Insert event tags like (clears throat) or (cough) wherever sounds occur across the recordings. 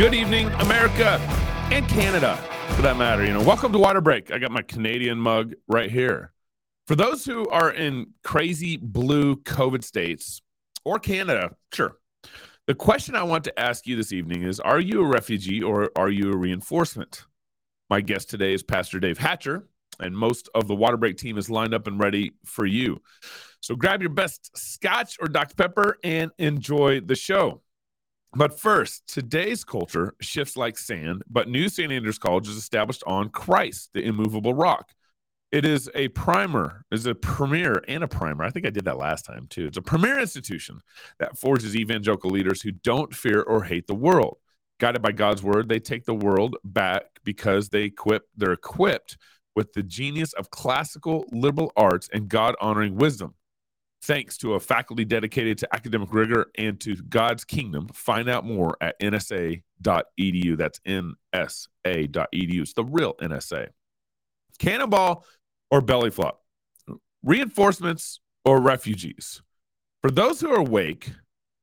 Good evening, America and Canada, for that matter. You know, welcome to Waterbreak. I got my Canadian mug right here. For those who are in crazy blue COVID states or Canada, sure. The question I want to ask you this evening is Are you a refugee or are you a reinforcement? My guest today is Pastor Dave Hatcher, and most of the Waterbreak team is lined up and ready for you. So grab your best scotch or Dr. Pepper and enjoy the show. But first, today's culture shifts like sand, but New St. Andrews College is established on Christ, the immovable rock. It is a primer, is a premier and a primer. I think I did that last time too. It's a premier institution that forges evangelical leaders who don't fear or hate the world. Guided by God's word, they take the world back because they equip, they're equipped with the genius of classical liberal arts and God honoring wisdom. Thanks to a faculty dedicated to academic rigor and to God's kingdom. Find out more at nsa.edu. That's nsa.edu. It's the real NSA. Cannonball or belly flop, reinforcements or refugees. For those who are awake,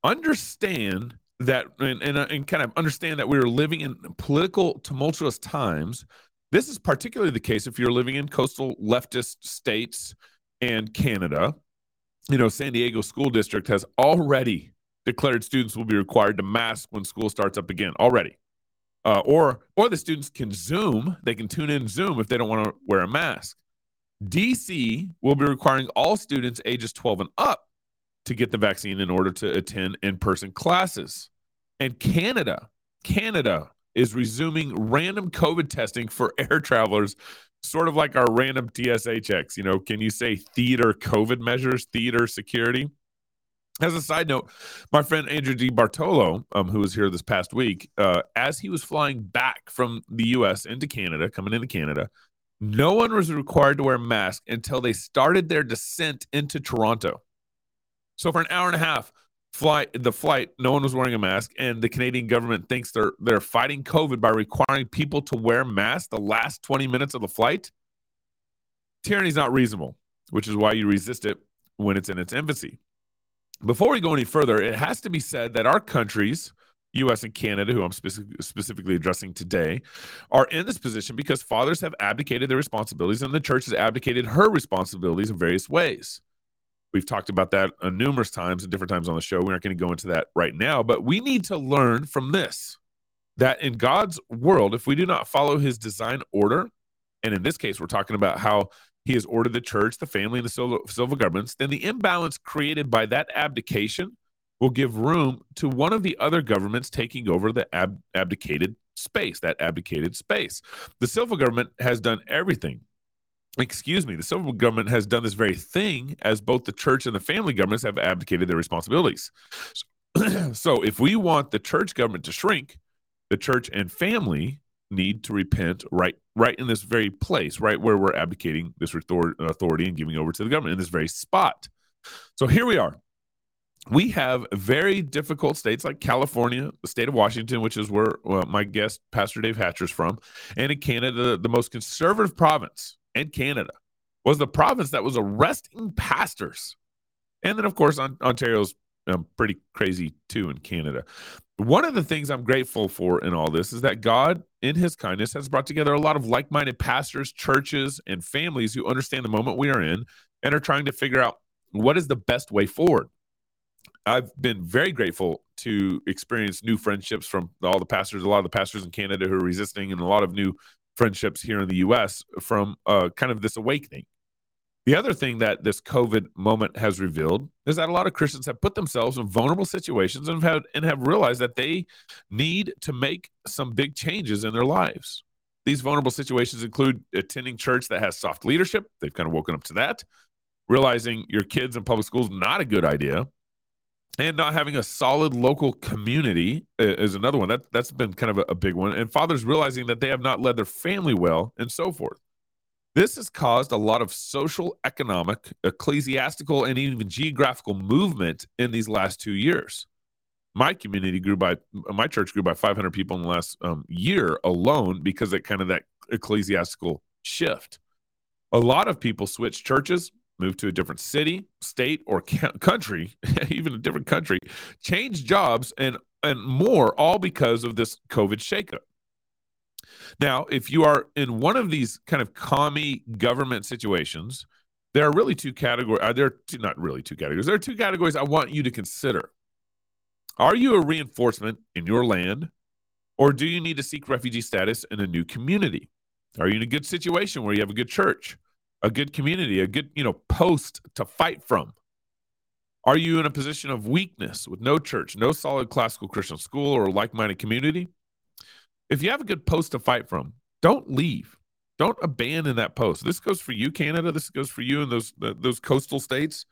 understand that and, and, and kind of understand that we are living in political tumultuous times. This is particularly the case if you're living in coastal leftist states and Canada. You know, San Diego School District has already declared students will be required to mask when school starts up again already. Uh, or or the students can Zoom. They can tune in Zoom if they don't want to wear a mask. DC will be requiring all students ages 12 and up to get the vaccine in order to attend in-person classes. And Canada, Canada is resuming random COVID testing for (laughs) air travelers, sort of like our random TSA checks. You know, can you say theater COVID measures, theater security? As a side note, my friend Andrew D. Bartolo, um, who was here this past week, uh, as he was flying back from the U.S. into Canada, coming into Canada, no one was required to wear a mask until they started their descent into Toronto. So for an hour and a half, flight the flight, no one was wearing a mask, and the Canadian government thinks they're they're fighting COVID by requiring people to wear masks the last 20 minutes of the flight. Tyranny is not reasonable, which is why you resist it when it's in its infancy. Before we go any further, it has to be said that our countries, US and Canada, who I'm specific, specifically addressing today, are in this position because fathers have abdicated their responsibilities and the church has abdicated her responsibilities in various ways. We've talked about that uh, numerous times and different times on the show. We aren't going to go into that right now, but we need to learn from this that in God's world, if we do not follow his design order, and in this case, we're talking about how he has ordered the church, the family, and the civil, civil governments, then the imbalance created by that abdication will give room to one of the other governments taking over the ab- abdicated space, that abdicated space. The civil government has done everything. Excuse me, the civil government has done this very thing as both the church and the family governments have abdicated their responsibilities. So, (clears throat) so if we want the church government to shrink, the church and family need to repent right right in this very place right where we're abdicating this authority and giving over to the government in this very spot. So here we are. We have very difficult states like california the state of washington which is where my guest pastor dave Hatcher, is from and in canada the most conservative province in canada was the province that was arresting pastors and then of course on, ontario's um, pretty crazy too in canada one of the things I'm grateful for in all this is that God, in his kindness, has brought together a lot of like minded pastors, churches, and families who understand the moment we are in and are trying to figure out what is the best way forward. I've been very grateful to experience new friendships from all the pastors, a lot of the pastors in Canada who are resisting, and a lot of new friendships here in the US from uh, kind of this awakening. The other thing that this COVID moment has revealed is that a lot of Christians have put themselves in vulnerable situations and have, and have realized that they need to make some big changes in their lives. These vulnerable situations include attending church that has soft leadership. They've kind of woken up to that. Realizing your kids in public schools not a good idea. And not having a solid local community is another one. That, that's been kind of a, a big one. And fathers realizing that they have not led their family well and so forth. This has caused a lot of social, economic, ecclesiastical, and even geographical movement in these last two years. My community grew by, my church grew by 500 people in the last um, year alone because of kind of that ecclesiastical shift. A lot of people switched churches, moved to a different city, state, or (laughs) country, even a different country, change jobs, and and more, all because of this COVID shakeup. Now, if you are in one of these kind of commie government situations, there are really two categories. Are uh, there two, not really two categories? There are two categories I want you to consider. Are you a reinforcement in your land, or do you need to seek refugee status in a new community? Are you in a good situation where you have a good church, a good community, a good, you know, post to fight from? Are you in a position of weakness with no church, no solid classical Christian school or like minded community? If you have a good post to fight from, don't leave. Don't abandon that post. This goes for you, Canada. This goes for you in those those coastal states.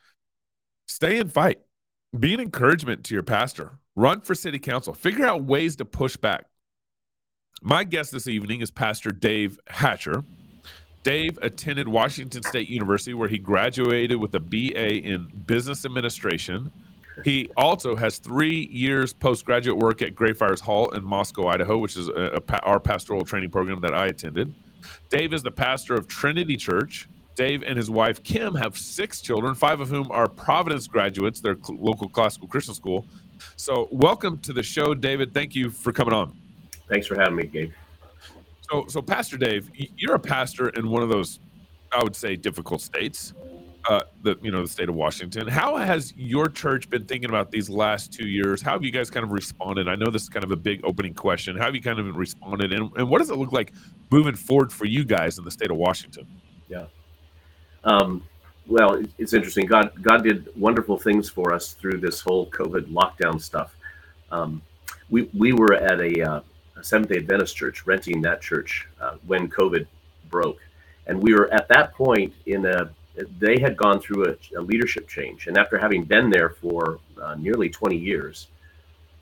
Stay and fight. Be an encouragement to your pastor. Run for city council. Figure out ways to push back. My guest this evening is Pastor Dave Hatcher. Dave attended Washington State University, where he graduated with a BA in business administration. He also has three years postgraduate work at Greyfriars Hall in Moscow, Idaho, which is a, a, our pastoral training program that I attended. Dave is the pastor of Trinity Church. Dave and his wife Kim have six children, five of whom are Providence graduates, their cl- local classical Christian school. So, welcome to the show, David. Thank you for coming on. Thanks for having me, Gabe. So, so Pastor Dave, you're a pastor in one of those, I would say, difficult states uh, the you know the state of Washington. How has your church been thinking about these last two years? How have you guys kind of responded? I know this is kind of a big opening question. How have you kind of responded, and, and what does it look like moving forward for you guys in the state of Washington? Yeah. Um, well, it's interesting. God God did wonderful things for us through this whole COVID lockdown stuff. Um, we we were at a, uh, Seventh Day Adventist church, renting that church uh, when COVID broke, and we were at that point in a they had gone through a, a leadership change, and after having been there for uh, nearly 20 years,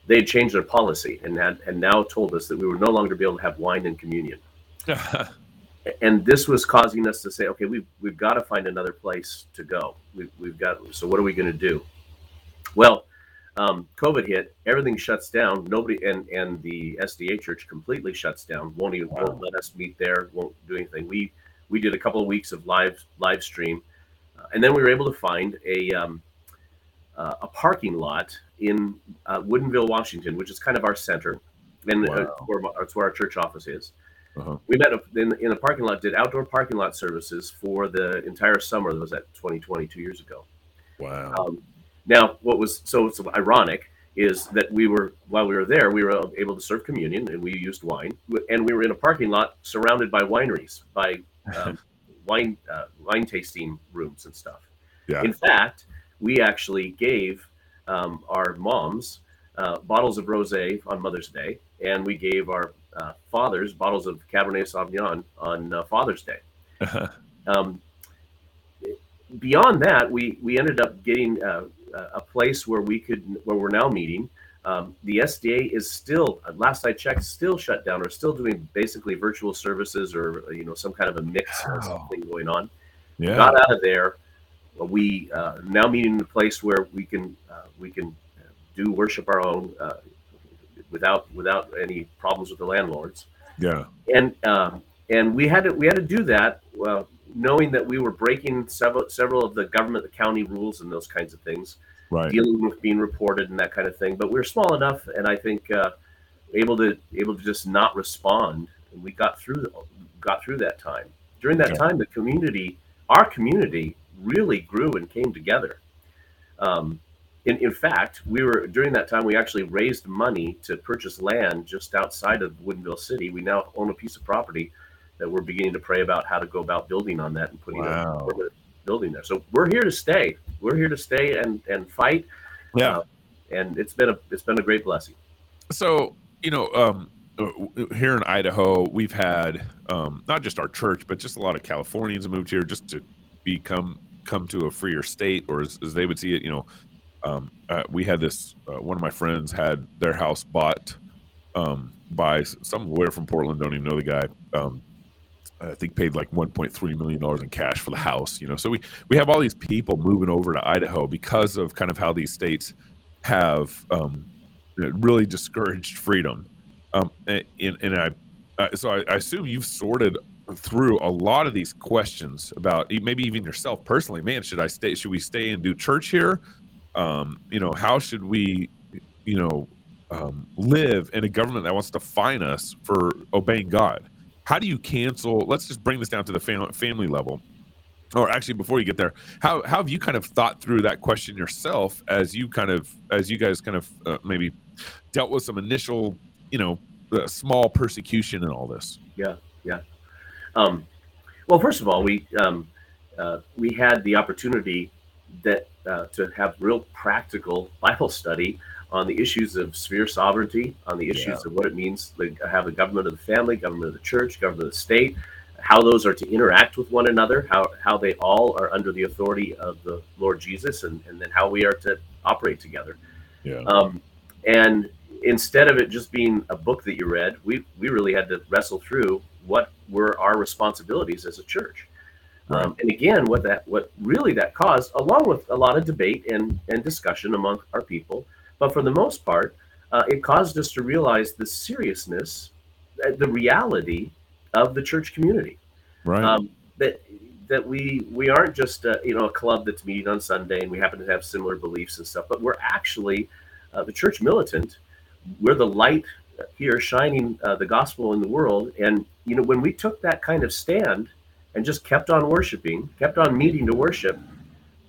they had changed their policy and had and now told us that we would no longer be able to have wine and communion. (laughs) and this was causing us to say, okay, we've we've got to find another place to go. We've, we've got so what are we going to do? Well, um, COVID hit, everything shuts down. Nobody and and the SDA church completely shuts down. Won't even wow. won't let us meet there. Won't do anything. We we did a couple of weeks of live live stream, uh, and then we were able to find a um, uh, a parking lot in uh, Woodinville, Washington, which is kind of our center, and uh, wow. where, it's where our church office is. Uh-huh. We met in, in a parking lot, did outdoor parking lot services for the entire summer. That was at 2020, two years ago. Wow. Um, now, what was so, so ironic is that we were while we were there, we were able to serve communion and we used wine, and we were in a parking lot surrounded by wineries, by um, (laughs) wine uh, wine tasting rooms and stuff. Yeah. In fact, we actually gave um, our moms uh, bottles of rosé on Mother's Day, and we gave our uh, fathers bottles of Cabernet Sauvignon on uh, Father's Day. (laughs) Um, beyond that, we we ended up getting uh, a place where we could where we're now meeting um, the SDA is still, last I checked, still shut down or still doing basically virtual services or you know some kind of a mix wow. or something going on. Yeah. Got out of there. We uh, now meeting in a place where we can uh, we can do worship our own uh, without without any problems with the landlords. Yeah. And um, and we had to we had to do that well, knowing that we were breaking several several of the government, the county rules, and those kinds of things right. dealing with being reported and that kind of thing. But we are small enough, and I think uh, able to able to just not respond, and we got through got through that time. During that time, the community, our community, really grew and came together. Um, in, in fact, we were during that time we actually raised money to purchase land just outside of Woodinville City. We now own a piece of property that we're beginning to pray about how to go about building on that and putting wow. a building there. So we're here to stay. We're here to stay and and fight. Yeah, uh, and it's been a it's been a great blessing. So you know, um, here in Idaho, we've had um, not just our church, but just a lot of Californians moved here just to become come to a freer state, or as, as they would see it. You know, um, uh, we had this. Uh, one of my friends had their house bought um, by somewhere from Portland. Don't even know the guy. Um, I think paid like 1.3 million dollars in cash for the house. You know, so we we have all these people moving over to Idaho because of kind of how these states have um, really discouraged freedom. Um, and, and I uh, so I, I, assume you've sorted through a lot of these questions about maybe even yourself personally. Man, should I stay? Should we stay and do church here? Um, you know, how should we? You know, um, live in a government that wants to fine us for obeying God. How do you cancel? Let's just bring this down to the fam- family level. Or actually, before you get there, how, how have you kind of thought through that question yourself as you kind of as you guys kind of uh, maybe dealt with some initial, you know, uh, small persecution and all this? Yeah, yeah. Um, well, first of all, we um, uh, we had the opportunity that uh, to have real practical Bible study on the issues of sphere sovereignty, on the issues yeah. of what it means to have a government of the family, government of the church, government of the state, how those are to interact with one another, how, how they all are under the authority of the Lord Jesus, and, and then how we are to operate together. Yeah. Um, and instead of it just being a book that you read, we, we really had to wrestle through what were our responsibilities as a church. Right. Um, and again, what that what really that caused, along with a lot of debate and, and discussion among our people, but for the most part, uh, it caused us to realize the seriousness, uh, the reality of the church community. Right. Um, that that we we aren't just a, you know a club that's meeting on Sunday and we happen to have similar beliefs and stuff, but we're actually uh, the church militant. We're the light here shining uh, the gospel in the world. And you know when we took that kind of stand and just kept on worshiping, kept on meeting to worship,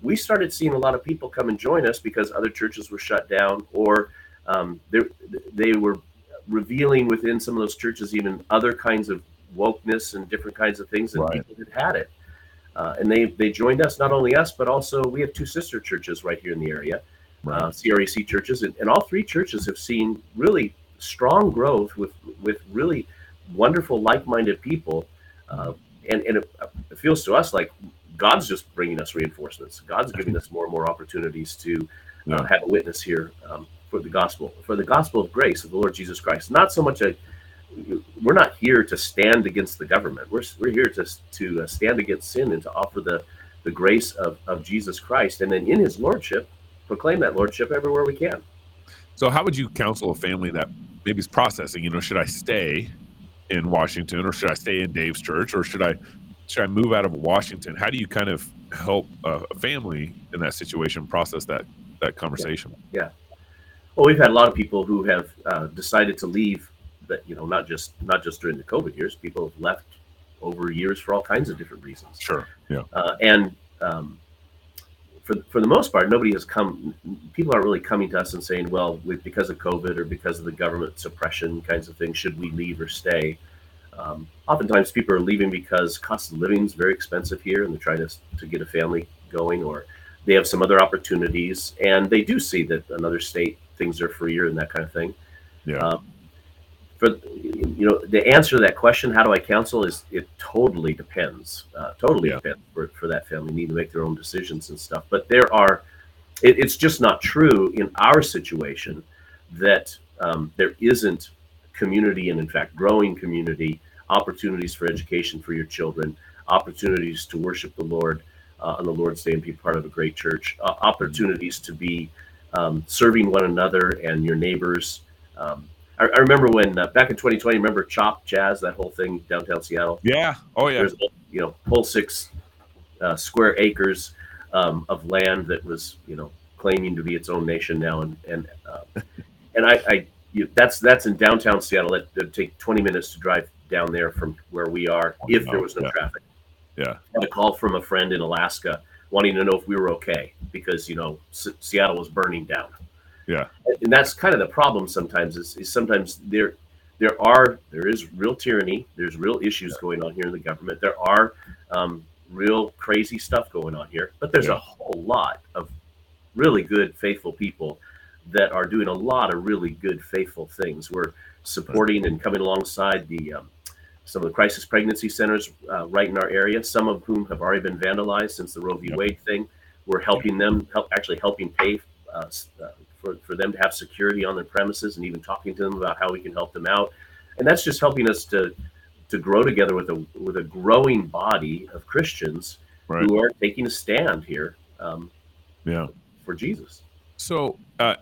we started seeing a lot of people come and join us because other churches were shut down or um, they were revealing within some of those churches even other kinds of wokeness and different kinds of things, and right. people had had it. Uh, and they they joined us, not only us, but also we have two sister churches right here in the area, right. uh, CREC churches, and, and all three churches have seen really strong growth with with really wonderful, like-minded people. Uh, and and it, it, feels to us like God's just bringing us reinforcements. God's giving us more and more opportunities to uh, have a witness here um, for the gospel, for the gospel of grace of the Lord Jesus Christ. Not so much a we're not here to stand against the government. We're, we're here to, to uh, stand against sin and to offer the, the grace of, of Jesus Christ. And then in his lordship, proclaim that lordship everywhere we can. So, how would you counsel a family that maybe is processing, you know, should I stay in Washington or should I stay in Dave's church or should I should I move out of Washington? How do you kind of help a family in that situation process that that conversation? Yeah. yeah. Well, we've had a lot of people who have uh, decided to leave that you know not just not just during the COVID years. People have left over years for all kinds of different reasons. Sure. Yeah. Uh, and um, for for the most part, nobody has come. People aren't really coming to us and saying, "Well, with, because of COVID or because of the government suppression kinds of things, should we leave or stay?" Um, oftentimes, people are leaving because cost of living is very expensive here, and they're trying to to get a family going, or they have some other opportunities, and they do see that another state things are freer and that kind of thing. Yeah. Um, for you know the answer to that question how do i counsel is it totally depends uh, totally yeah. depends for, for that family need to make their own decisions and stuff but there are it, it's just not true in our situation that um, there isn't community and in fact growing community opportunities for education for your children opportunities to worship the lord uh, on the lord's day and be part of a great church uh, opportunities to be um, serving one another and your neighbors um, I, I remember when uh, back in 2020, remember CHOP CHAZ, that whole thing downtown Seattle. Yeah. Oh yeah. There's you know whole six uh, square acres um, of land that was you know claiming to be its own nation now, and and uh, and I, I you, that's that's in downtown Seattle. It would take 20 minutes to drive down there from where we are if there was no yeah. traffic. Yeah. I had a call from a friend in Alaska wanting to know if we were okay because you know S- Seattle was burning down. Yeah. And that's kind of the problem sometimes is, is sometimes there there are there is real tyranny, there's real issues yeah. going on here in the government. There are um, real crazy stuff going on here, but there's yeah. a whole lot of really good faithful people that are doing a lot of really good faithful things. We're supporting and coming alongside the um, some of the crisis pregnancy centers uh, right in our area, some of whom have already been vandalized since the Roe v. Yep. Wade thing. We're helping them, help actually helping pay uh, uh, for, for them to have security on their premises and even talking to them about how we can help them out. And that's just helping us to to grow together with a with a growing body of Christians right. who are taking a stand here. Um, yeah, for Jesus. So, uh,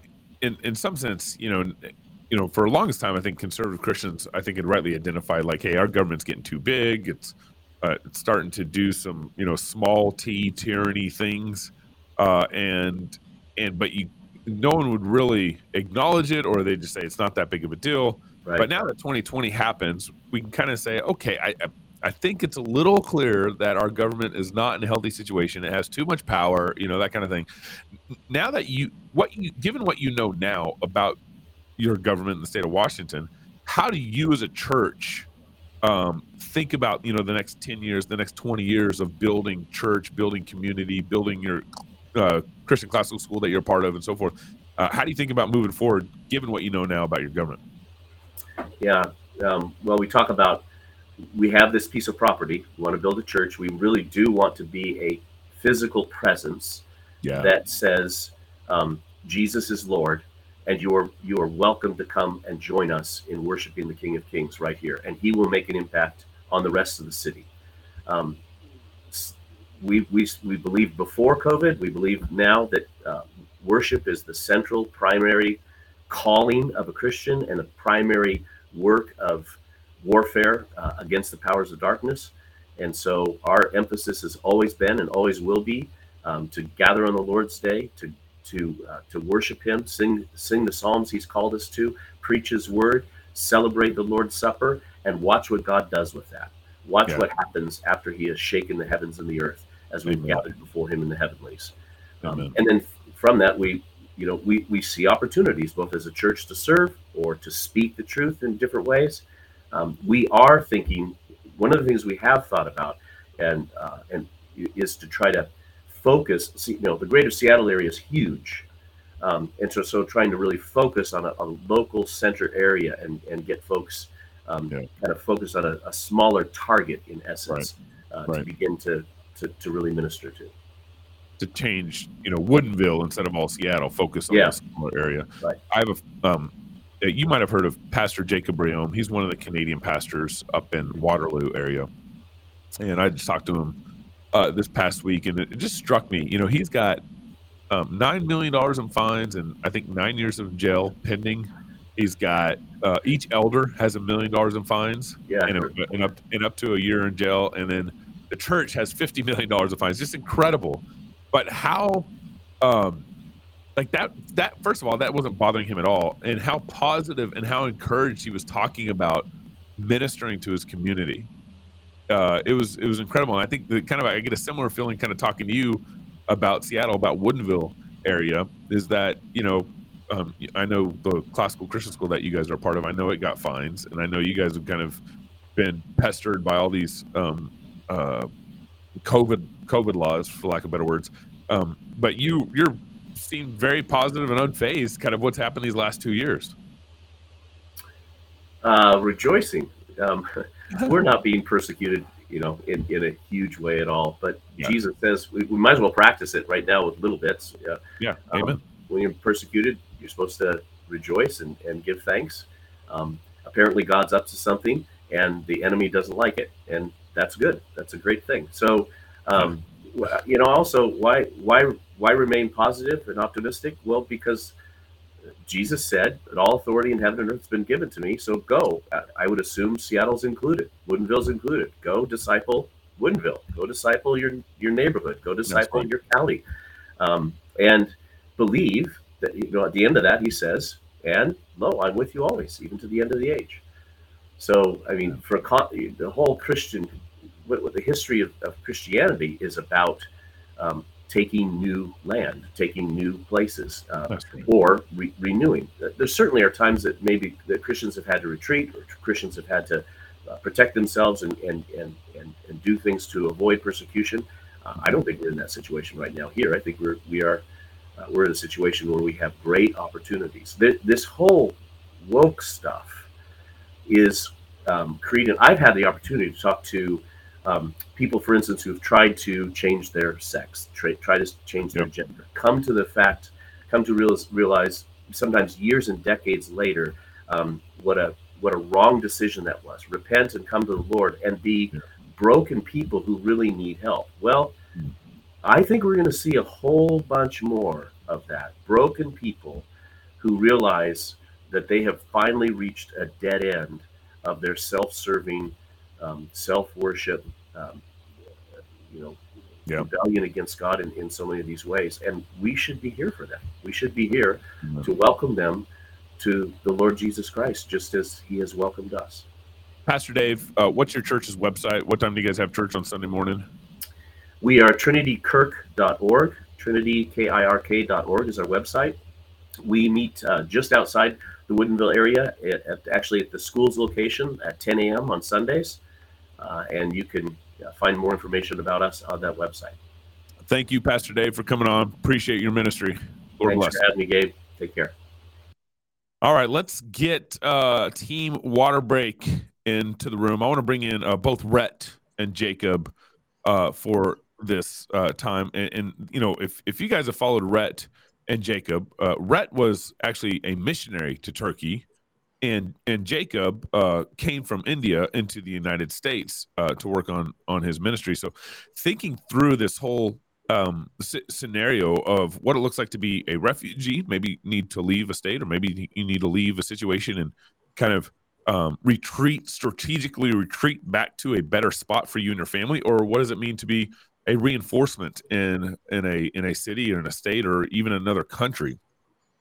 in in some sense, you know, you know, for a longest time, I think conservative Christians, I think, had rightly identified like, hey, our government's getting too big. It's uh, it's starting to do some, you know, small t tyranny things, uh, and and but you no one would really acknowledge it, or they just say it's not that big of a deal. Right. But now that 2020 happens, we can kind of say, okay, I, I think it's a little clear that our government is not in a healthy situation. It has too much power, you know, that kind of thing. Now that you, what you, given what you know now about your government in the state of Washington, how do you as a church um, think about, you know, the next 10 years, the next 20 years of building church, building community, building your uh, Christian classical school that you're part of and so forth? Uh, how do you think about moving forward, given what you know now about your government? Yeah. Um, well, we talk about we have this piece of property. We want to build a church. We really do want to be a physical presence yeah. that says um, Jesus is Lord, and you are you are welcome to come and join us in worshiping the King of Kings right here, and He will make an impact on the rest of the city. Um, we, we, we believe before COVID, we believe now that uh, worship is the central primary calling of a Christian and the primary work of warfare uh, against the powers of darkness. And so our emphasis has always been and always will be um, to gather on the Lord's day, to to uh, to worship Him, sing sing the psalms He's called us to, preach His word, celebrate the Lord's Supper, and watch what God does with that. Watch yeah. what happens after He has shaken the heavens and the earth as we've gathered before Him in the heavenlies. Um, and then from that, we you know we we see opportunities both as a church to serve or to speak the truth in different ways um, we are thinking one of the things we have thought about and uh, and is to try to focus. See, you know, the greater Seattle area is huge, um, and so so trying to really focus on a, a local center area and and get folks um, yeah. kind of focus on a, a smaller target in essence right. Uh, right. to begin to, to to really minister to. To change, you know, Woodinville instead of all Seattle, focus on yeah. a smaller area. Right. I have a um, you might have heard of Pastor Jacob Reaume. He's one of the Canadian pastors up in Waterloo area, and I just talked to him uh, this past week, and it, just struck me. You know, he's got um, nine million dollars in fines, and I think nine years of jail pending. He's got uh, each elder has a million dollars in fines, yeah, and, a, and up and up to a year in jail, and then the church has fifty million dollars in fines. Just incredible. But how um, like that that first of all that wasn't bothering him at all. And how positive and how encouraged he was talking about ministering to his community. Uh, it was it was incredible. And i think the kind of i get a similar feeling kind of talking to you about seattle about woodinville area is that you know um, i know the classical christian school that you guys are part of. I know it got fines. And i know you guys have kind of been pestered by all these um, uh, covid covid laws for lack of better words. Um, but you you're seemed very positive and unfazed, kind of what's happened these last two years. Uh, rejoicing. Um, (laughs) we're not being persecuted, you know, in, in a huge way at all. But yeah. Jesus says we, we, might as well practice it right now with little bits. Yeah. Yeah. Um, Amen. When you're persecuted, you're supposed to rejoice and, and give thanks. Um, apparently, God's up to something, and the enemy doesn't like it, and that's good. That's a great thing. So, um, you know, also why why why remain positive and optimistic? Well, because Jesus said that all authority in heaven and earth has been given to me. So go. I would assume Seattle's included, Woodinville's included. Go disciple Woodinville. Go disciple your your neighborhood. Go disciple your county, um, and believe that you know at the end of that he says, "And lo, I'm with you always, even to the end of the age." So I mean, for the whole Christian, what, what the history of, of Christianity is about um, taking new land, taking new places, uh, or re- renewing. There certainly are times that maybe that Christians have had to retreat, or Christians have had to uh, protect themselves and, and and, and and do things to avoid persecution. Uh, I don't think we're in that situation right now here. I think we're we are uh, we're in a situation where we have great opportunities. This, this whole woke stuff is um, creating. I've had the opportunity to talk to um, people, for instance, who've tried to change their sex, try, try to change their yep. gender, come to the fact, come to realize, realize sometimes years and decades later, um, what a what a wrong decision that was. Repent and come to the Lord and be broken people who really need help. Well. I think we're going to see a whole bunch more of that. Broken people who realize that they have finally reached a dead end of their self-serving um, self worship, um, you know, yeah. rebellion against God in, in so many of these ways. And we should be here for them. We should be here mm-hmm. to welcome them to the Lord Jesus Christ, just as He has welcomed us. Pastor Dave, uh, what's your church's website? What time do you guys have church on Sunday morning? We are trinitykirk.org. TrinityKirk.org is our website. We meet uh, just outside the Woodinville area, at, at, actually at the school's location at 10 a.m. on Sundays. Uh, and you can uh, find more information about us on that website. Thank you, Pastor Dave, for coming on. Appreciate your ministry. Lord Thanks bless. for having me, Gabe. Take care. All right, let's get uh, Team Waterbreak into the room. I want to bring in uh, both Rhett and Jacob uh, for this uh, time. And, and, you know, if if you guys have followed Rhett and Jacob, uh, Rhett was actually a missionary to Turkey, and and Jacob uh, came from India into the United States uh, to work on on his ministry. So, thinking through this whole um, c- scenario of what it looks like to be a refugee, maybe need to leave a state, or maybe you need to leave a situation and kind of um, retreat strategically retreat back to a better spot for you and your family or what does it mean to be a reinforcement in in a in a city or in a state or even another country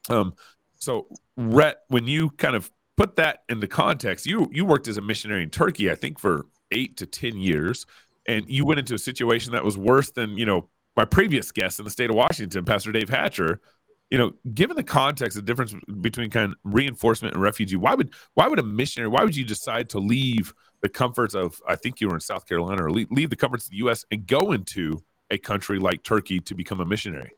um so Rhett, when you kind of put that into context you you worked as a missionary in turkey i think for eight to ten years and you went into a situation that was worse than you know my previous guest in the state of washington pastor dave hatcher you know, given the context, the difference between kind of reinforcement and refugee, why would why would a missionary, why would you decide to leave the comforts of, I think you were in South Carolina, or leave, leave the comforts of the U.S. and go into a country like Turkey to become a missionary?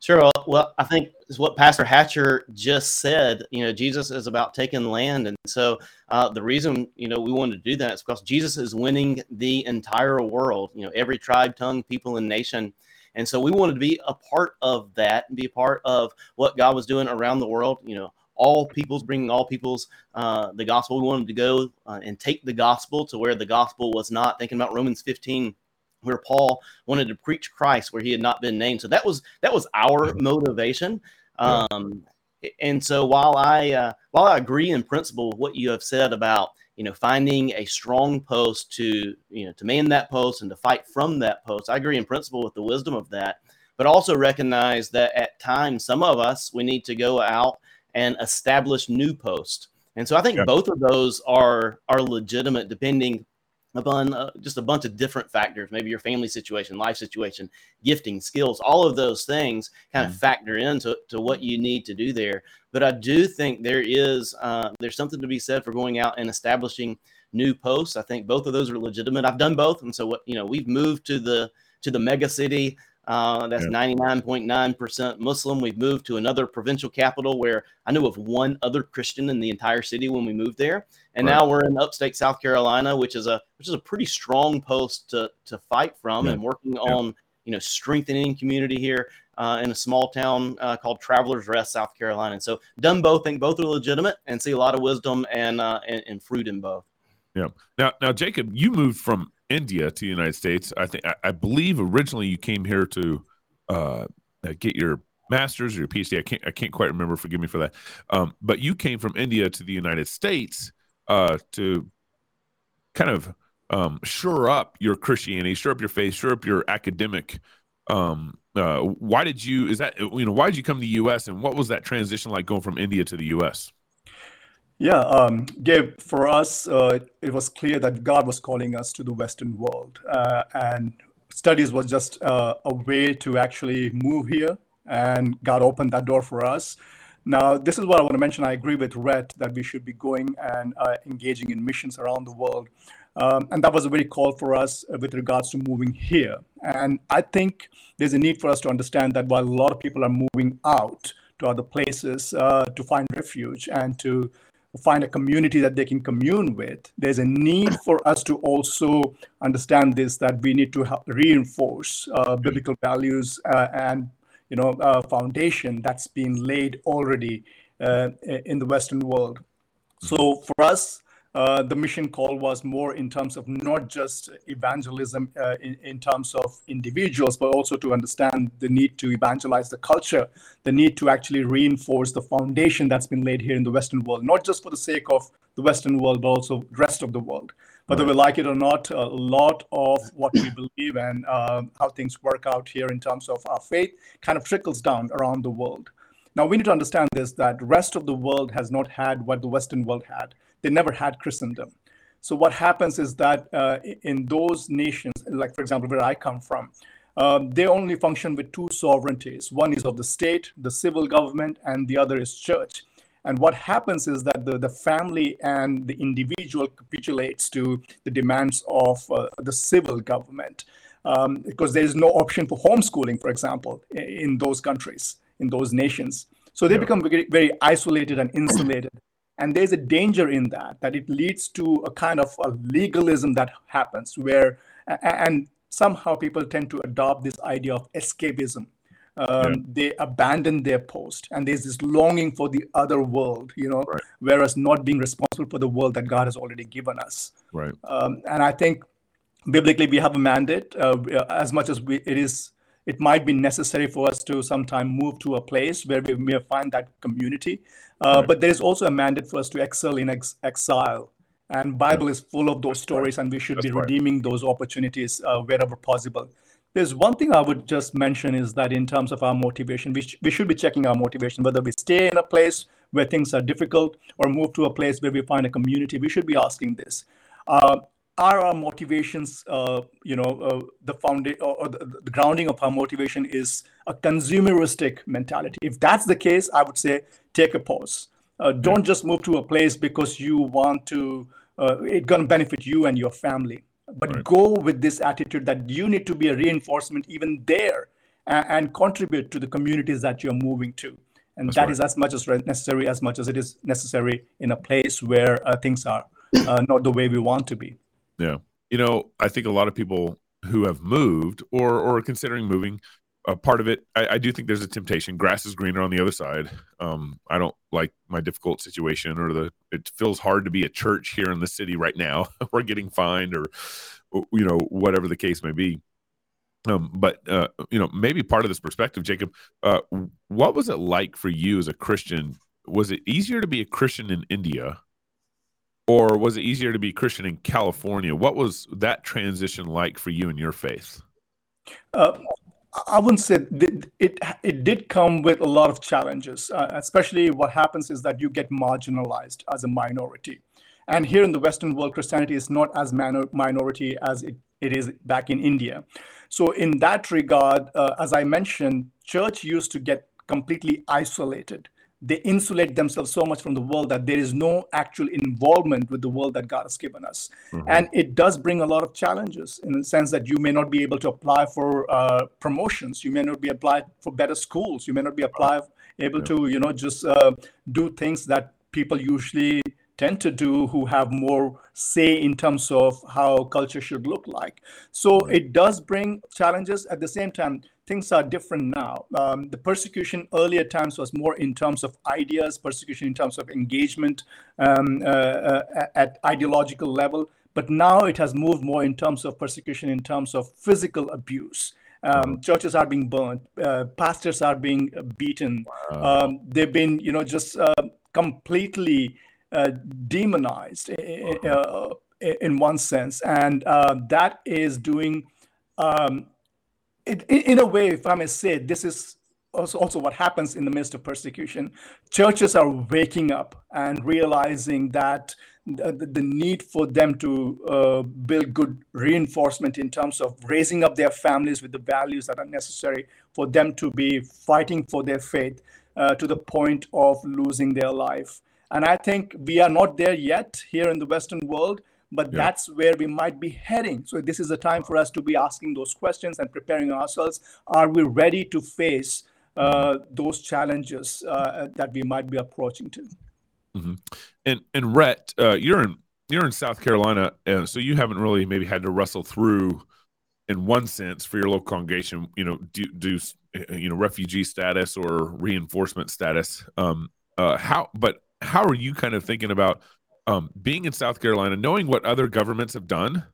Sure. Well, I think is what Pastor Hatcher just said. You know, Jesus is about taking land, and so uh, the reason you know we wanted to do that is because Jesus is winning the entire world. You know, every tribe, tongue, people, and nation. And so we wanted to be a part of that and be a part of what God was doing around the world. You know, all peoples, bringing all peoples uh, the gospel. We wanted to go uh, and take the gospel to where the gospel was not. Thinking about Romans 15, where Paul wanted to preach Christ where he had not been named. So that was that was our motivation. Um, and so while I uh, while I agree in principle with what you have said about you know, finding a strong post to, you know, to man that post and to fight from that post. I agree in principle with the wisdom of that, but also recognize that at times, some of us, we need to go out and establish new posts. And so I think yeah. both of those are are legitimate depending upon uh, just a bunch of different factors maybe your family situation life situation gifting skills all of those things kind of mm. factor into to what you need to do there. But i do think there is uh, there's something to be said for going out and establishing new posts. I think both of those are legitimate. I've done both and so what you know we've moved to the to the mega city uh, that's 99.9% Muslim. We've moved to another provincial capital where I knew of one other Christian in the entire city when we moved there, and right. now we're in upstate South Carolina, which is a which is a pretty strong post to to fight from, yeah. and working yeah. on you know strengthening community here uh, in a small town uh, called Travelers Rest, South Carolina. And so done both, think both are legitimate, and see a lot of wisdom and uh, and, and fruit in both. Yeah. Now, now, Jacob, you moved from India to the United States. I think I, believe originally you came here to uh, get your master's or your PhD. I can't I can't quite remember. Forgive me for that. Um, but you came from India to the United States uh, to kind of um, shore up your Christianity, shore up your faith, shore up your academic. Um, uh, why did you? Is that you know why did you come to the U.S. and what was that transition like going from India to the U.S. Yeah, um, Gabe, for us, uh, it was clear that God was calling us to the Western world. Uh, and studies was just uh, a way to actually move here, and God opened that door for us. Now, this is what I want to mention. I agree with Rhett that we should be going and uh, engaging in missions around the world. Um, and that was a very call for us with regards to moving here. And I think there's a need for us to understand that while a lot of people are moving out to other places uh, to find refuge and to find a community that they can commune with. There's a need for us to also understand this that we need to reinforce uh, biblical values uh, and you know uh, foundation that's been laid already uh, in the Western world. So for us, uh, the mission call was more in terms of not just evangelism uh, in, in, terms of individuals, but also to understand the need to evangelize the culture, the need to actually reinforce the foundation that's been laid here in the Western world, not just for the sake of the Western world, but also the rest of the world. whether we like it or not, a lot of what we believe and um, how things work out here in terms of our faith kind of trickles down around the world. Now we need to understand this that rest of the world has not had what the Western world had. They never had Christendom. So what happens is that uh, in those nations, like for example, where I come from, um, they only function with two sovereignties. One is of the state, the civil government, and the other is church. And what happens is that the, the family and the individual capitulates to the demands of uh, the civil government um, because there is no option for homeschooling, for example, in, in those countries, in those nations. So they yeah. become very, very isolated and insulated. And there's a danger in that, that it leads to a kind of a legalism that happens where, and somehow people tend to adopt this idea of escapism. Um, yeah. They abandon their post, and there's this longing for the other world, you know, right. whereas not being responsible for the world that God has already given us. Right. Um, and I think biblically we have a mandate, uh, as much as we, it is it might be necessary for us to sometime move to a place where we may find that community. Uh. But there is also a mandate for us to excel in ex- exile. And Bible is full of those stories, and we should That's be right. redeeming those opportunities uh, wherever possible. There's one thing I would just mention is that in terms of our motivation, we, sh- we should be checking our motivation, whether we stay in a place where things are difficult or move to a place where we find a community. We should be asking this. Uh, are our motivations, uh, you know, uh, the foundation or the, the, grounding of our motivation is a consumeristic mentality? If that's the case, I would say take a pause. Uh, don't just move to a place because you want to. Uh, it's going to benefit you and your family, but right. go with this attitude that you need to be a reinforcement even there and, and contribute to the communities that you're moving to. And That's that right. is as much as necessary as much as it is necessary in a place where uh, things are uh, not the way we want to be. Yeah. You know, I think a lot of people who have moved or or considering moving, a part of it, I, I, do think there's a temptation. Grass is greener on the other side. Um, I don't like my difficult situation or the. It feels hard to be a church here in the city right now. (laughs) We're getting fined or, you know, whatever the case may be. Um, but uh, you know, maybe part of this perspective, Jacob. Uh, what was it like for you as a Christian? Was it easier to be a Christian in India or was it easier to be Christian in California? What was that transition like for you and your faith? Uh, I wouldn't say it, it, it. did come with a lot of challenges. Uh, especially, what happens is that you get marginalized as a minority, and here in the Western world, Christianity is not as minor, minority as it, it is back in India. So, in that regard, uh, as I mentioned, church used to get completely isolated they insulate themselves so much from the world that there is no actual involvement with the world that God has given us. Mm-hmm. And it does bring a lot of challenges in the sense that you may not be able to apply for uh, promotions, you may not be applied for better schools, you may not be apply, able yeah. to, you know, just uh, do things that people usually tend to do who have more say in terms of how culture should look like. So it does bring challenges. At the same time, things are different now. Um, the persecution earlier times was more in terms of ideas, persecution in terms of engagement um, uh, uh, at ideological level. But now it has moved more in terms of persecution in terms of physical abuse. Um, churches are being burned, uh, pastors are being beaten. Wow. Um, they've been, you know, just uh, completely uh, demonized uh, in one sense, and uh, that is doing. Um, it, in a way, if I may say, this is also, also what happens in the midst of persecution. Churches are waking up and realizing that the, the need for them to uh, build good reinforcement in terms of raising up their families with the values that are necessary for them to be fighting for their faith uh, to the point of losing their life. And I think we are not there yet here in the Western world, but yeah. that's where we might be heading. So this is a time for us to be asking those questions and preparing ourselves. Are we ready to face uh, those challenges uh, that we might be approaching to? Mm-hmm. And and Rhett, uh, you're in you're in South Carolina, so you haven't really maybe had to wrestle through, in one sense, for your local congregation. You know, do do you know refugee status or reinforcement status? Um, uh, how, but how are you kind of thinking about um, being in South Carolina, knowing what other governments have done?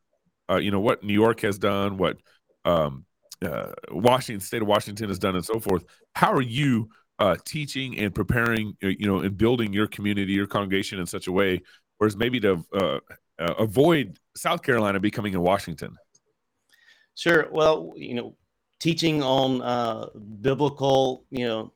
Uh, you know what New York has done, what um, uh, Washington, state of Washington has done, and so forth. How are you uh, teaching and preparing, uh, you know, and building your community, your congregation in such a way, whereas maybe to uh, uh, avoid South Carolina becoming in Washington? Sure. Well, you know, teaching on biblical, you know,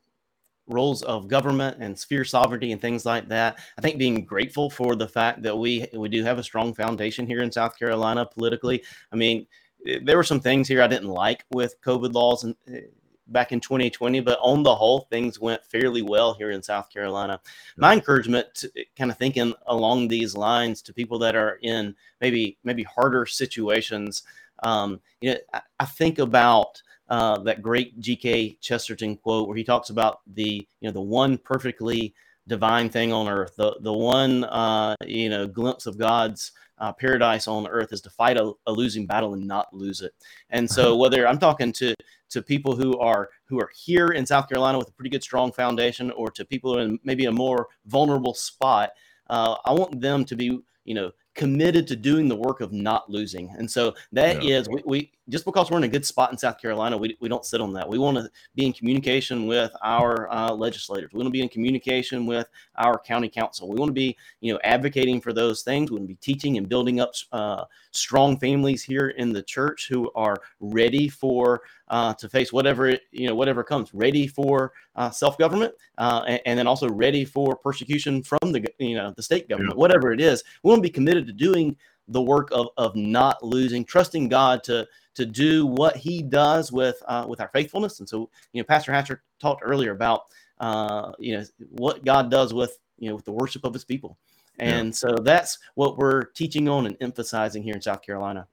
roles of government and sphere sovereignty and things like that. I think being grateful for the fact that we we do have a strong foundation here in South Carolina politically. I mean, eh, there were some things here I didn't like with COVID laws and eh, back in 2020, but on the whole, things went fairly well here in South Carolina. My encouragement, to, eh, kind of thinking along these lines, to people that are in maybe maybe harder situations. Um, you know, I, I think about uh, that great G.K. Chesterton quote where he talks about the you know the one perfectly divine thing on earth, the the one uh, you know glimpse of God's uh, paradise on earth is to fight a, a, losing battle and not lose it. And so (laughs) whether I'm talking to to people who are who are here in South Carolina with a pretty good strong foundation, or to people in maybe a more vulnerable spot, uh, I want them to be you know committed to doing the work of not losing. And so that yeah. is we, we, just because we're in a good spot in South Carolina, we, we don't sit on that. We want to be in communication with our uh, legislators. We want to be in communication with our county council. We want to be, you know, advocating for those things. We want to be teaching and building up uh, strong families here in the church who are ready for uh, to face whatever you know whatever comes, ready for uh, self government, uh, and, and, then also ready for persecution from the you know the state government, yeah. whatever it is. We want to be committed to doing the work of of not losing, trusting God to to do what He does with uh, with our faithfulness. And so, you know, Pastor Hatcher talked earlier about uh, you know what God does with you know with the worship of His people, and yeah. so that's what we're teaching on and emphasizing here in South Carolina.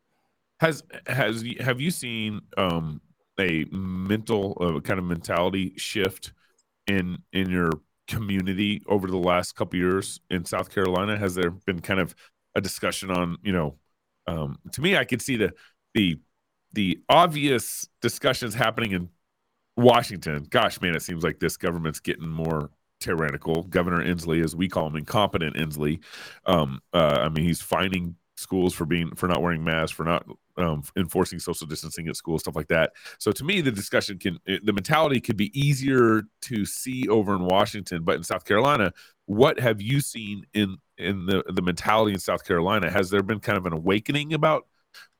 Has has have you seen um, a mental uh, kind of mentality shift in in your community over the last couple years in South Carolina? Has there been kind of a discussion on you know? Um, to me, I could see the the the obvious discussions happening in Washington. Gosh, man, it seems like this government's getting more tyrannical. Governor Inslee, as we call him, incompetent Inslee. Um, uh, I mean, he's finding schools for being for not wearing masks, for not um, enforcing social distancing at school, stuff like that. So to me, the discussion can the mentality could be easier to see over in Washington, but in South Carolina, what have you seen in in the the mentality in South Carolina? Has there been kind of an awakening about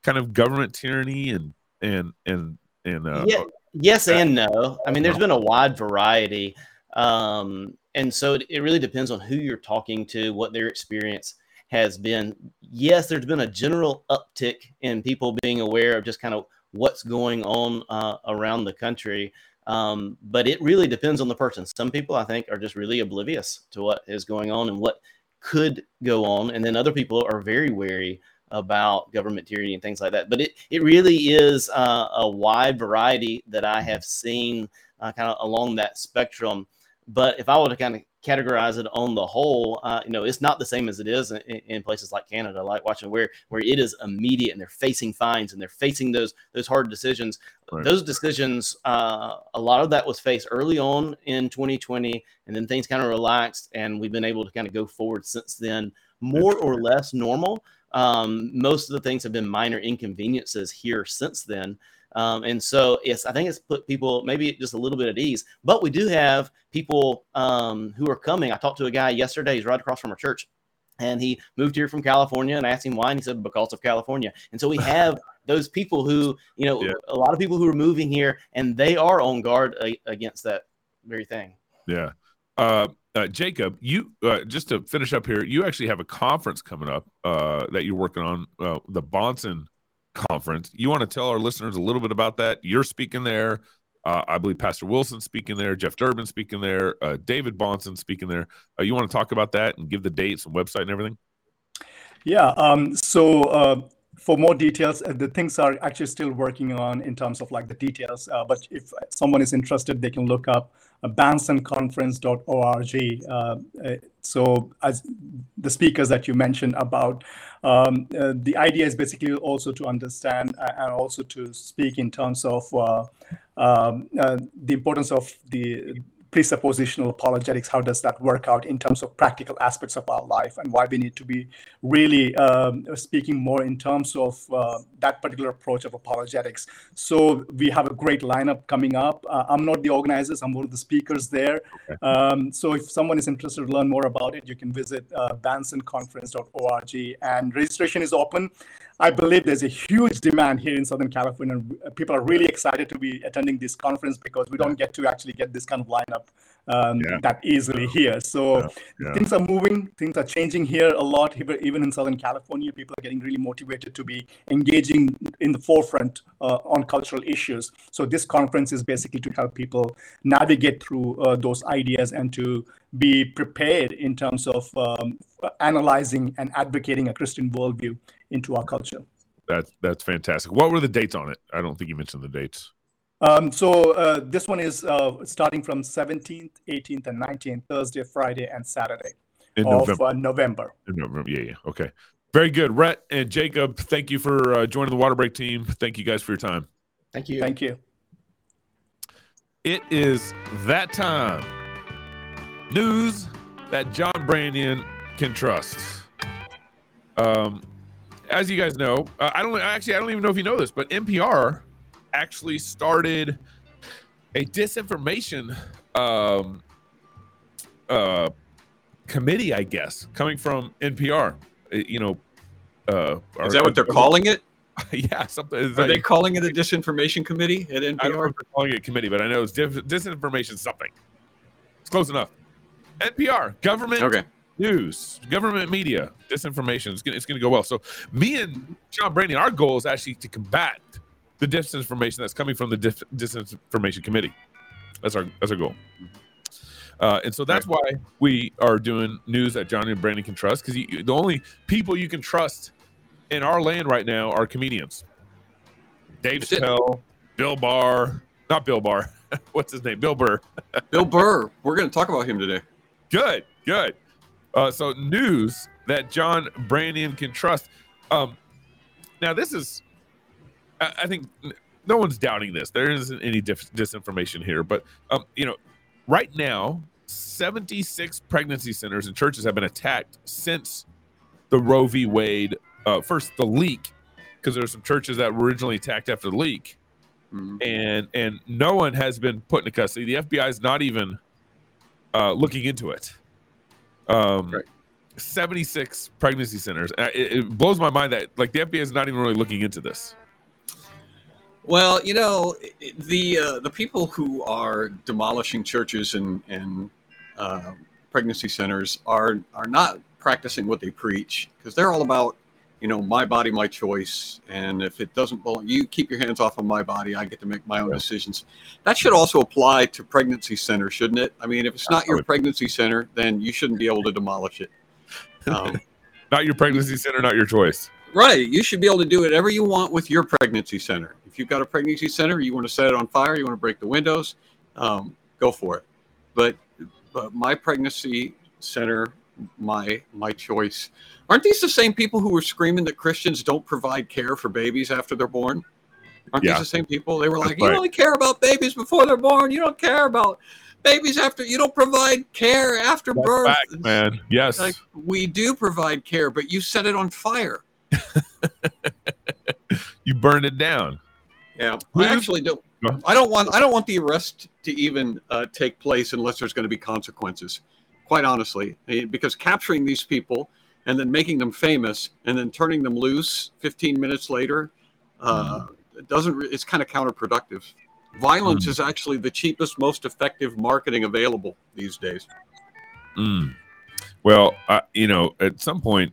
kind of government tyranny and and and and uh, yeah, yes and no. I mean, there's been a wide variety, um, and so it, it really depends on who you're talking to, what their experience has been. Yes, there's been a general uptick in people being aware of just kind of what's going on uh, around the country. Um, but it really depends on the person. Some people, I think, are just really oblivious to what is going on and what could go on, and then other people are very wary about government tyranny and things like that. But it, it really is uh, a wide variety that I have seen uh, kind of along that spectrum. But if I were to kind of categorize it on the whole, uh, you know, it's not the same as it is in, in, places like Canada, like watching where where it is immediate and they're facing fines and they're facing those those hard decisions. Right. Those decisions, uh, a lot of that was faced early on in 2020, and then things kind of relaxed, and we've been able to kind of go forward since then, more or less normal. Um, most of the things have been minor inconveniences here since then. Um, and so it's I think it's put people maybe just a little bit at ease. But we do have people um, who are coming. I talked to a guy yesterday. He's right across from our church, and he moved here from California. And I asked him why, and he said because of California. And so we (laughs) have those people who you know yeah. a lot of people who are moving here, and they are on guard a- against that very thing. Yeah. Uh, uh, Jacob, you uh, just to finish up here, you actually have a conference coming up uh, that you're working on, uh, the Bahnsen conference. You want to tell our listeners a little bit about that? You're speaking there. Uh, I believe Pastor Wilson speaking there, Jeff Durbin speaking there, uh, David Bahnsen speaking there. you want to talk about that and give the dates and website and everything? Yeah. Um, so for more details, uh, the things are actually still working on in terms of like the details. Uh, but if someone is interested, they can look up uh, bahnsenconference.org. Uh, uh, so as the speakers that you mentioned about, um, uh, the idea is basically also to understand and also to speak in terms of um, the importance of the presuppositional apologetics how does that work out in terms of practical aspects of our life and why we need to be really um, speaking more in terms of uh, that particular approach of apologetics. So we have a great lineup coming up. Uh, i'm not the organizers i'm one of the speakers there. Okay. um, so if someone is interested to learn more about it you can visit uh, bahnsenconference.org and registration is open I believe there's a huge demand here in Southern California. People are really excited to be attending this conference because we don't get to actually get this kind of lineup um, yeah. that easily here. So yeah. Yeah. things are moving, things are changing here a lot. Even in Southern California, people are getting really motivated to be engaging in the forefront uh, on cultural issues. So this conference is basically to help people navigate through uh, those ideas and to be prepared in terms of um, analyzing and advocating a Christian worldview into our culture. That's that's fantastic. What were the dates on it? I don't think you mentioned the dates. Um, so uh, this one is uh, starting from 17th, 18th, and 19th, Thursday, Friday, and Saturday in of November. Uh, November. In November. Yeah, yeah. Okay. Very good. Rhett and Jacob, thank you for uh, joining the Waterbreak team. Thank you guys for your time. Thank you. Thank you. It is that time. News that John Branyan can trust. Um, as you guys know, uh, I don't actually I don't even know if you know this, but NPR actually started a disinformation um, uh, committee, I guess, coming from NPR. Uh, you know, uh, is that what they're calling it? (laughs) yeah, something. Are they calling it a disinformation committee at NPR? I don't know if they're calling it a committee, but I know it's disinformation something. It's close enough. NPR, government okay news, government media, disinformation. It's gonna, it's gonna go well. So me and John Branyan, our goal is actually to combat the disinformation that's coming from the Dis- disinformation committee. That's our that's our goal. Uh, and so that's why we are doing news that John Branyan can trust because the only people you can trust in our land right now are comedians. Dave Chappelle, Bill Barr, not Bill Barr. (laughs) What's his name? Bill Burr. Bill Burr. We're going to talk about him today. Good, good. Uh, so news that John Branyan can trust. Um, now this is, I, I, think, no one's doubting this. There isn't any dis- disinformation here, but um, you know, right now, 76 pregnancy centers and churches have been attacked since the Roe v. Wade uh, first the leak, because there were some churches that were originally attacked after the leak, mm-hmm. and and no one has been put into custody. The FBI is not even uh, looking into it. Um, right. 76 pregnancy centers. It, it, blows my mind that like the FBI is not even really looking into this. Well, you know, the uh, the people who are demolishing churches and and uh, pregnancy centers are are not practicing what they preach because they're all about you know, my body, my choice. And if it doesn't belong, you keep your hands off of my body. I get to make my own decisions. That should also apply to pregnancy center, shouldn't it? I mean, if it's not your pregnancy center, then you shouldn't be able to demolish it. Um, (laughs) not your pregnancy center, not your choice. Right. You should be able to do whatever you want with your pregnancy center. If you've got a pregnancy center, you want to set it on fire, you want to break the windows, um, go for it. But, but my pregnancy center, my my choice Aren't these the same people who were screaming that Christians don't provide care for babies after they're born? Aren't yeah. these the same people? They were like, That's "You right. only care about babies before they're born. You don't care about babies after. You don't provide care after That's birth." Fact, man, yes, like, we do provide care, but you set it on fire. (laughs) you burned it down. Yeah, I actually don't. I don't want. I don't want the arrest to even uh, take place unless there's going to be consequences. Quite honestly, because capturing these people and then making them famous and then turning them loose 15 minutes later uh, it doesn't it's kind of counterproductive violence mm. is actually the cheapest most effective marketing available these days mm. well uh, you know at some point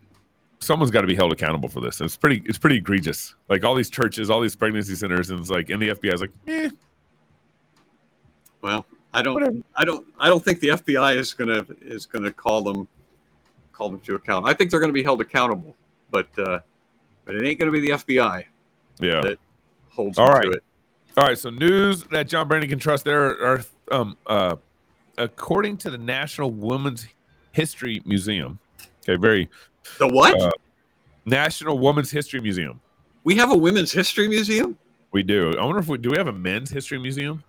someone's got to be held accountable for this it's pretty it's pretty egregious like all these churches all these pregnancy centers and it's like and the fbi is like eh. well i don't i don't i don't think the fbi is gonna is gonna call them call them to account. I think they're going to be held accountable, but uh, but it ain't going to be the FBI. Yeah, that holds All right. to it. All right. So news that John Branyan can trust. There are, um, uh, according to the National Women's History Museum. Okay, very. The what? Uh, National Women's History Museum. We have a women's history museum. We do. I wonder if we do. We have a men's history museum.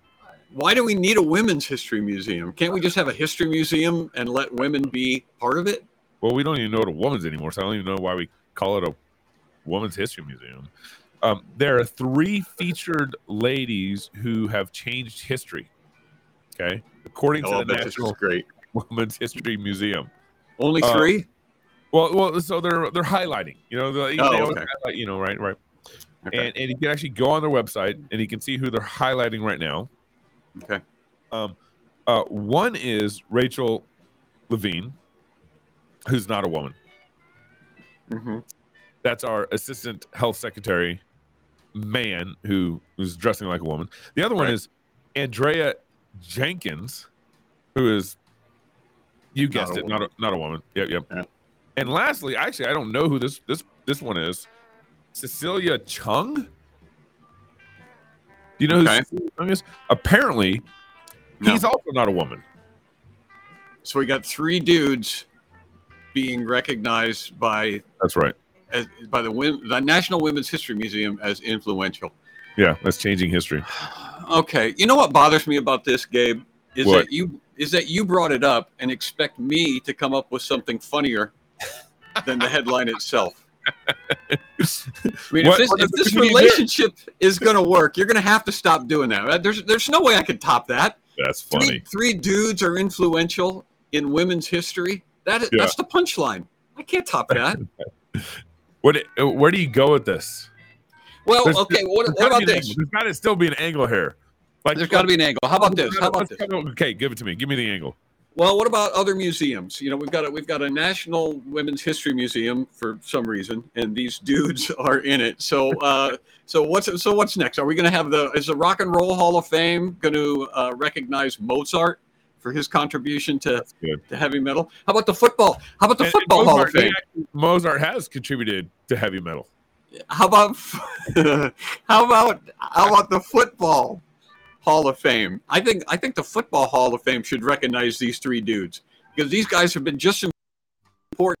Why do we need a women's history museum? Can't we just have a history museum and let women be part of it? Well, we don't even know what a woman's anymore, so I don't even know why we call it a woman's history museum. Um, there are three featured ladies who have changed history. Okay, according Oh, to the National great. Women's History Museum. Only Uh, three? Well, well, so they're they're highlighting. You know, they, they Oh, always okay. highlight, you know, right, right. Okay. And and you can actually go on their website and you can see who they're highlighting right now. Okay. Um, uh, one is Rachel Levine, who's not a woman. Mhm. That's our assistant health secretary man who who's dressing like a woman. The other one Right. is Andrea Jenkins, who is you guessed a it, not a, woman. not a woman. Yep, yep. Yeah. And lastly, actually, I don't know who this this this one is. Cecilia Chung. Do you know Okay. who? Apparently, No. he's also not a woman. So we got three dudes being recognized by That's right. as, by the, the National Women's History Museum as influential. Yeah, that's changing history. (sighs) Okay, you know what bothers me about this, Gabe, is What? that you is that you brought it up and expect me to come up with something funnier than the headline itself. I mean, What- if this, if this relationship is going to work, you're going to have to stop doing that. There's there's no way I could top that. That's funny. three dudes are influential in women's history. That is, Yeah. that's the punchline. I can't top that. (laughs) What? Where do you go with this? Well, There's- okay. What, what about this? There's got to still be an angle here. Like There's got to be an angle. How about this? How about this? Okay, give it to me. Give me the angle. Well, what about other museums? You know, we've got a, we've got a National Women's History Museum for some reason, and these (laughs) dudes are in it. So, uh, so what's so what's next? Are we going to have the is the Rock and Roll Hall of Fame going to uh, recognize Mozart for his contribution to, to heavy metal? How about the football? How about the And- and Football Hall of Fame? actually- Mozart has contributed to heavy metal. How about (laughs) how about how about the Football Hall of Fame? I think I think the Football Hall of Fame should recognize these three dudes because these guys have been just important.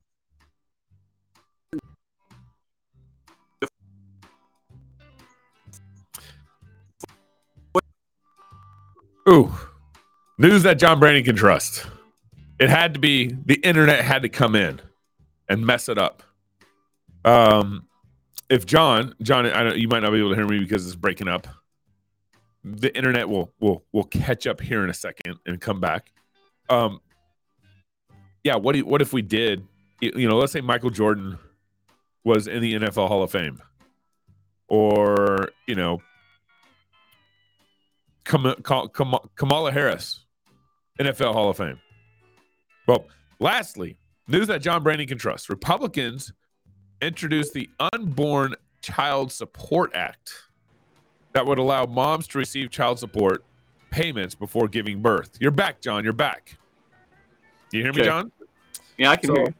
Ooh, news that John Branyan can trust. It had to be the internet had to come in and mess it up. Um, if John, John, I don't, you might not be able to hear me because it's breaking up. The internet will will will catch up here in a second and come back. Um, yeah. What do what if we did? You know, let's say Michael Jordan was in the NFL Hall of Fame, or you know, Kam- Kam- Kamala Harris, NFL Hall of Fame. Well, lastly, news that John Branyan can trust. Republicans introduced the Unborn Child Support Act that would allow moms to receive child support payments before giving birth. You're back, John. You're back. Do you hear me, John? Yeah, I can So, hear. You.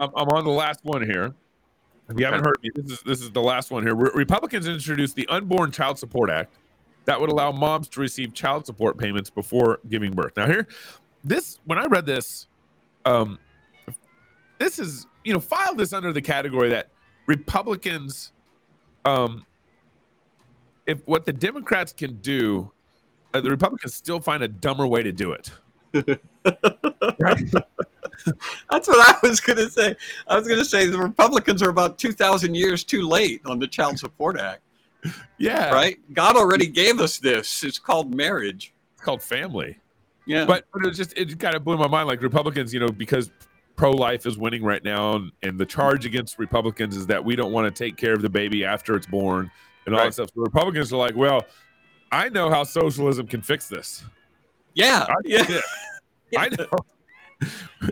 I'm, I'm on the last one here. If you haven't heard me, this is this is the last one here. Re- Republicans introduced the Unborn Child Support Act that would allow moms to receive child support payments before giving birth. Now, here, this when I read this, um, this is you know file this under the category that Republicans, um, if what the Democrats can do, uh, the Republicans still find a dumber way to do it. right? (laughs) That's what I was going to say. I was going to say the Republicans are about two thousand years too late on the Child Support Act. Yeah, Right? God already gave us this. It's called marriage. It's called family. Yeah. but but it just it kind of blew my mind like republicans you know because pro-life is winning right now and, and the charge against republicans is that we don't want to take care of the baby after it's born and all Right. that stuff so republicans are like well i know how socialism can fix this yeah. I, Yeah. (laughs) (laughs) i know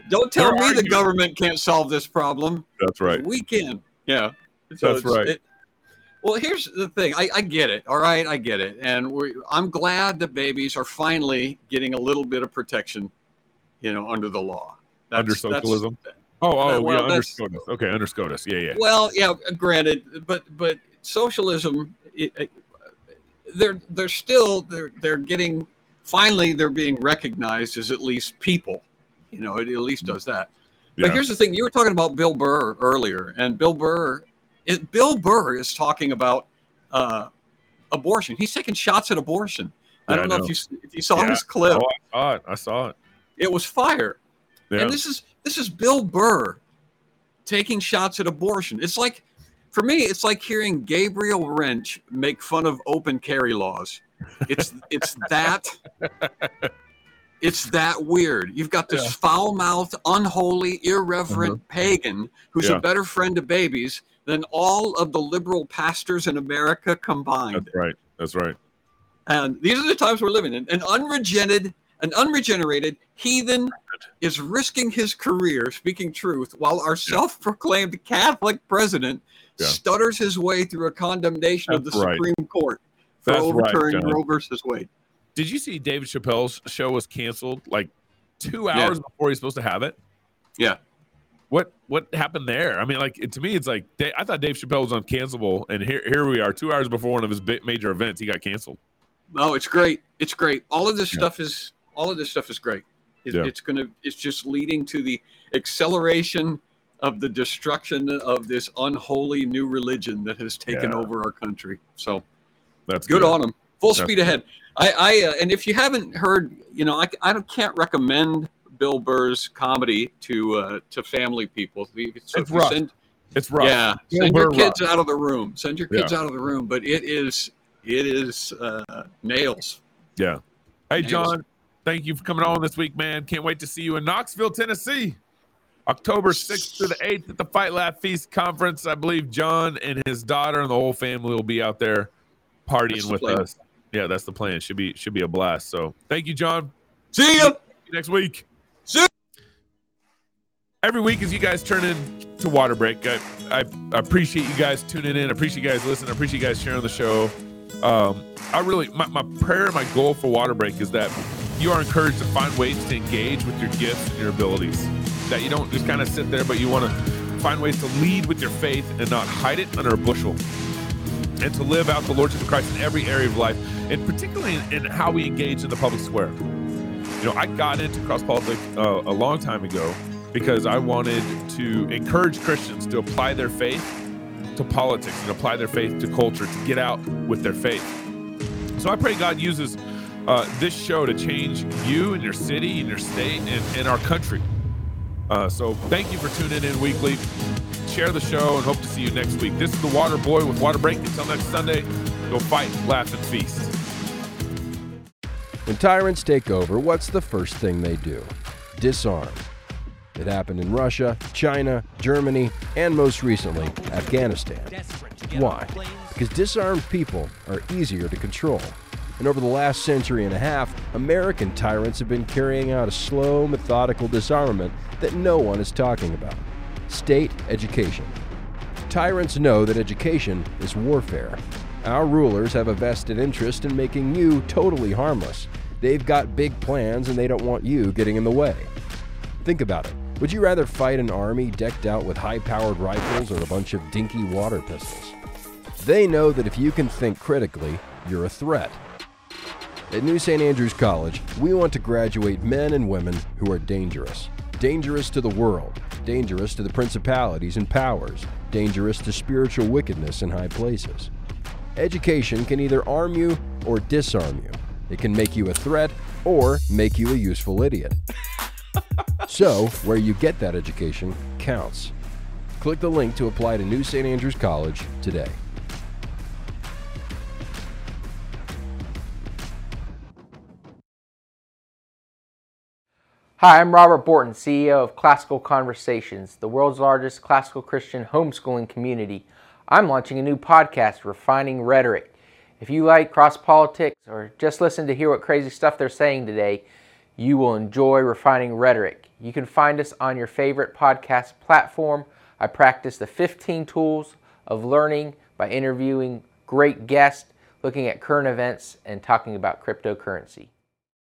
Don't tell me the government can't solve this problem. that's right We can. Yeah. That's right. it- well, here's the thing. I, I get it. All right, I get it, and we I'm glad that babies are finally getting a little bit of protection, you know, under the law. Under socialism? oh oh Uh, well, yeah under that's- SCOTUS. okay under SCOTUS. yeah yeah Well, yeah, granted, but but socialism, it, it- they're they're still they're they're getting finally they're being recognized as at least people. You know, it at least does that. But here's the thing: you were talking about Bill Burr earlier, and Bill Burr, it, Bill Burr is talking about uh, abortion. He's taking shots at abortion. I don't I know, know. if you if you saw Yeah. this clip. Oh, I saw it. I saw it. It was fire. Yeah. And this is this is Bill Burr taking shots at abortion. It's like for me, it's like hearing Gabriel Rench make fun of open carry laws. It's it's that it's that weird. You've got this Yeah. foul-mouthed, unholy, irreverent mm-hmm. pagan who's Yeah. a better friend to babies than all of the liberal pastors in America combined. That's right. That's right. And these are the times we're living in. An unregenerated, an unregenerated heathen is risking his career speaking truth while our self-proclaimed Catholic president Yeah. stutters his way through a condemnation of the right. Supreme Court for That's overturning John. Roe versus Wade. Did you see David Chappelle's show was canceled like two Yeah. hours before he's supposed to have it? Yeah. What what happened there? I mean, like it, to me, it's like Da- I thought Dave Chappelle was uncancelable, and here here we are, two hours before one of his major events, he got canceled. Oh, it's great. It's great. All of this Yeah. stuff is all of this stuff is great. It, Yeah. It's gonna. It's just leading to the acceleration of the destruction of this unholy new religion that has taken Yeah. over our country. So That's good, on them. Full That's speed ahead. I, I uh, and if you haven't heard, you know, I, I don't- can't recommend Bill Burr's comedy to uh, to family people. So It's rough. send- It's rough. yeah, Bill send your Burr kids out of the room. Send your kids Yeah. out of the room. But it is it is uh, nails. Yeah. Hey, Nails. John, thank you for coming on this week, man. Can't wait to see you in Knoxville, Tennessee. October 6th to the 8th at the Fight Laugh Feast Conference. I believe John and his daughter and the whole family will be out there partying the with plan. us. Yeah, that's the plan. Should be should be a blast. So thank you, John. See ya. You next week. See- Every week, as you guys turn in to Waterbreak, I, I appreciate you guys tuning in. I appreciate you guys listening. I appreciate you guys sharing the show. Um, I really, my, my prayer, my goal for Waterbreak is that you are encouraged to find ways to engage with your gifts and your abilities. That you don't just kind of sit there, but you want to find ways to lead with your faith and not hide it under a bushel and to live out the Lordship of Christ in every area of life, and particularly in, how we engage in the public square. You know, I got into cross politics uh, a long time ago because I wanted to encourage Christians to apply their faith to politics and apply their faith to culture to get out with their faith. So I pray God uses uh, this show to change you and your city and your state and, and our country. Uh, so thank you for tuning in weekly. Share the show and hope to see you next week. This is the Water Boy with Waterbreak. Until next Sunday, go fight, laugh, and feast. When tyrants take over, what's the first thing they do? Disarm. It happened in Russia, China, Germany, and most recently, Afghanistan. Why? Because disarmed people are easier to control. And over the last century and a half, American tyrants have been carrying out a slow, methodical disarmament that no one is talking about state education. Tyrants know that education is warfare. Our rulers have a vested interest in making you totally harmless. They've got big plans and they don't want you getting in the way. Think about it. Would you rather fight an army decked out with high powered rifles or a bunch of dinky water pistols? They know that if you can think critically, you're a threat. At New St. Andrews College, we want to graduate men and women who are dangerous. Dangerous to the world, dangerous to the principalities and powers, dangerous to spiritual wickedness in high places. Education can either arm you or disarm you. It can make you a threat or make you a useful idiot. (laughs) so, where you get that education counts. Click the link to apply to New St. Andrews College today. Hi, I'm Robert Bortins, CEO of Classical Conversations, the world's largest classical Christian homeschooling community. I'm launching a new podcast, Refining Rhetoric. If you like cross politics or just listen to hear what crazy stuff they're saying today, you will enjoy Refining Rhetoric. You can find us on your favorite podcast platform. I practice the 15 tools of learning by interviewing great guests, looking at current events, and talking about cryptocurrency.